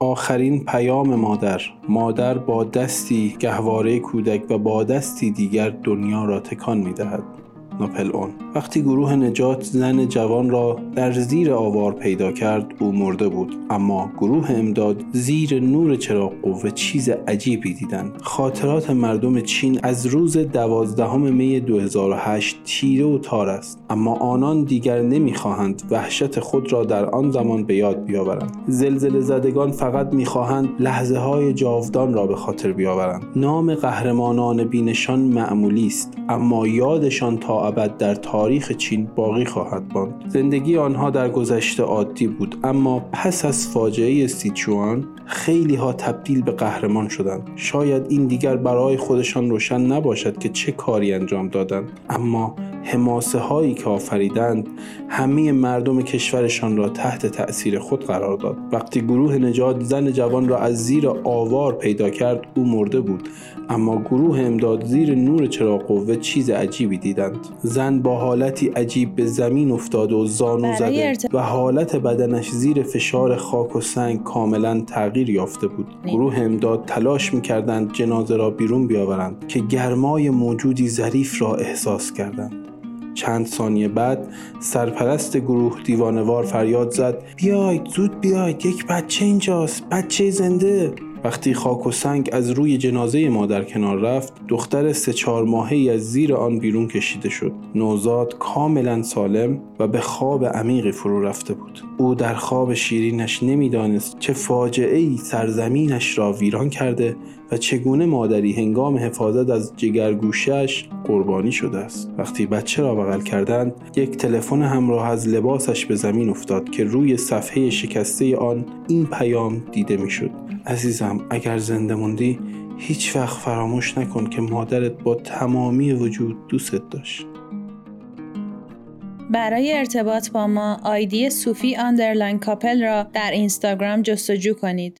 آخرین پیام مادر مادر با دستی گهواره کودک و با دستی دیگر دنیا را تکان می دهد. ناپل اون وقتی گروه نجات زن جوان را در زیر آوار پیدا کرد او مرده بود. اما گروه امداد زیر نور چراغ قوه چیز عجیبی دیدند. خاطرات مردم چین از روز دوازدهم می 2008 تیره و تار است. اما آنان دیگر نمی‌خواهند وحشت خود را در آن زمان به یاد بیاورند. زلزله زدگان فقط می‌خواهند لحظه های جاودان را به خاطر بیاورند. نام قهرمانان بینشان معمولی است اما یادشان تا ابد در تاریخ چین باقی خواهد ماند. زندگی آنها در گذشته عادی بود اما پس از فاجعه سیچوان خیلی ها تبدیل به قهرمان شدند. شاید این دیگر برای خودشان روشن نباشد که چه کاری انجام دادند. اما حماسه هایی که آفریدند همه مردم کشورشان را تحت تأثیر خود قرار داد. وقتی گروه نجات زن جوان را از زیر آوار پیدا کرد او مرده بود. اما گروه امداد زیر نور چراغ قوه چیز عجیبی دیدند. زن با حالتی عجیب به زمین افتاد و زانو زده و حالت بدنش زیر فشار خاک و سنگ کاملا تغییر یافته بود. گروه امداد تلاش می‌کردند جنازه را بیرون بیاورند که گرمای موجودی ظریف را احساس کردند. چند ثانیه بعد سرپرست گروه دیوانوار فریاد زد. بیاید زود بیاید یک بچه اینجاست بچه زنده. وقتی خاک و سنگ از روی جنازه مادر کنار رفت دختر سه چهار ماهی از زیر آن بیرون کشیده شد. نوزاد کاملا سالم و به خواب عمیقی فرو رفته بود. او در خواب شیرینش نمی‌دانست چه فاجعه ای سرزمینش را ویران کرده و چگونه مادری هنگام حفاظت از جگرگوشش قربانی شده است. وقتی بچه را بغل کردند یک تلفن همراه از لباسش به زمین افتاد که روی صفحه شکسته آن این پیام دیده می‌شد. عزیزم اگر زنده موندی هیچ وقت فراموش نکن که مادرت با تمامی وجود دوستت داشت برای ارتباط با ما آیدی صوفی underline couple را در اینستاگرام جستجو کنید.